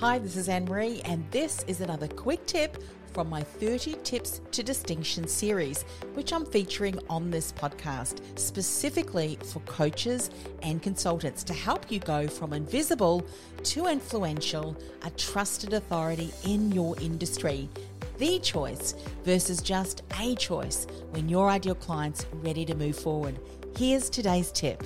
Hi, this is Anne Marie, and this is another quick tip from my 30 Tips to Distinction series, which I'm featuring on this podcast, specifically for coaches and consultants to help you go from invisible to influential, a trusted authority in your industry. The choice versus just a choice when your ideal client's ready to move forward. Here's today's tip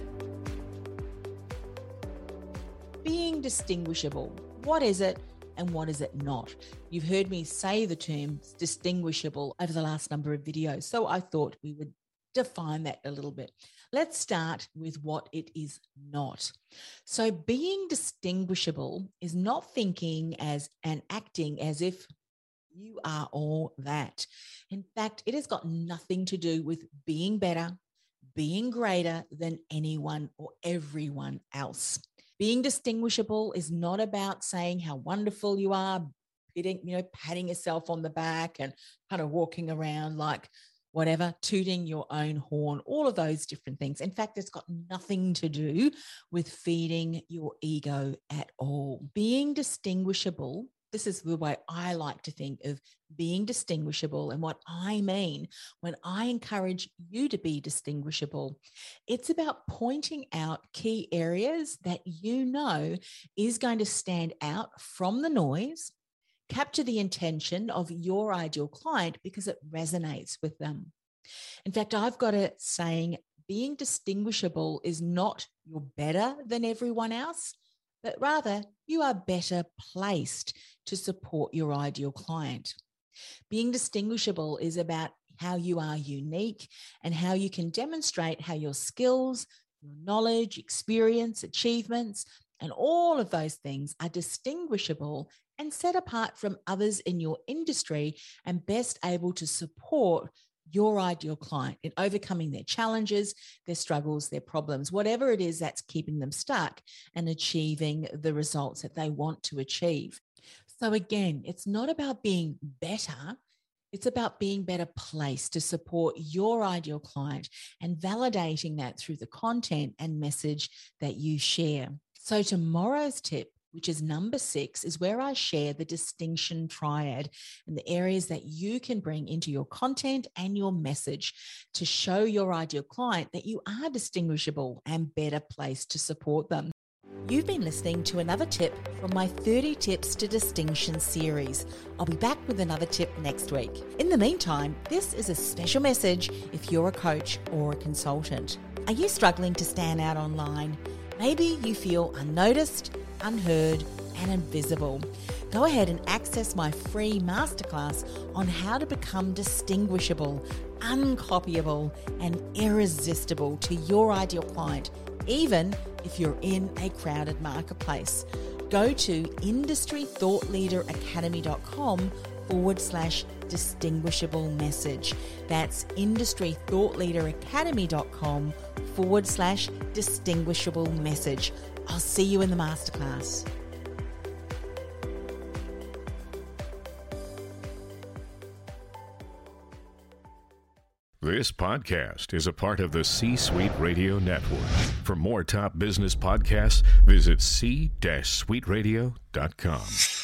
being distinguishable. What is it and what is it not? You've heard me say the term distinguishable over the last number of videos, so I thought we would define that a little bit. Let's start with what it is not. So, being distinguishable is not thinking as and acting as if you are all that. In fact, it has got nothing to do with being better, being greater than anyone or everyone else. Being distinguishable is not about saying how wonderful you are, you know, patting yourself on the back and kind of walking around like whatever, tooting your own horn, all of those different things. In fact, it's got nothing to do with feeding your ego at all. Being distinguishable this is the way I like to think of being distinguishable and what I mean when I encourage you to be distinguishable. It's about pointing out key areas that you know is going to stand out from the noise, capture the intention of your ideal client because it resonates with them. In fact, I've got a saying being distinguishable is not you're better than everyone else but rather you are better placed to support your ideal client. Being distinguishable is about how you are unique and how you can demonstrate how your skills, your knowledge, experience, achievements, and all of those things are distinguishable and set apart from others in your industry and best able to support your ideal client in overcoming their challenges, their struggles, their problems, whatever it is that's keeping them stuck and achieving the results that they want to achieve. So, again, it's not about being better. It's about being better placed to support your ideal client and validating that through the content and message that you share. So, tomorrow's tip which is number six, is where I share the distinction triad and the areas that you can bring into your content and your message to show your ideal client that you are distinguishable and better placed to support them. You've been listening to another tip from my 30 Tips to Distinction series. I'll be back with another tip next week. In the meantime, this is a special message if you're a coach or a consultant. Are you struggling to stand out online? Maybe you feel unnoticed unheard, and invisible. Go ahead and access my free masterclass on how to become distinguishable, uncopyable, and irresistible to your ideal client, even if you're in a crowded marketplace. Go to industrythoughtleaderacademy.com forward slash distinguishable message. That's industrythoughtleaderacademy.com forward slash distinguishable message. I'll see you in the masterclass. This podcast is a part of the C Suite Radio Network. For more top business podcasts, visit c-suiteradio.com.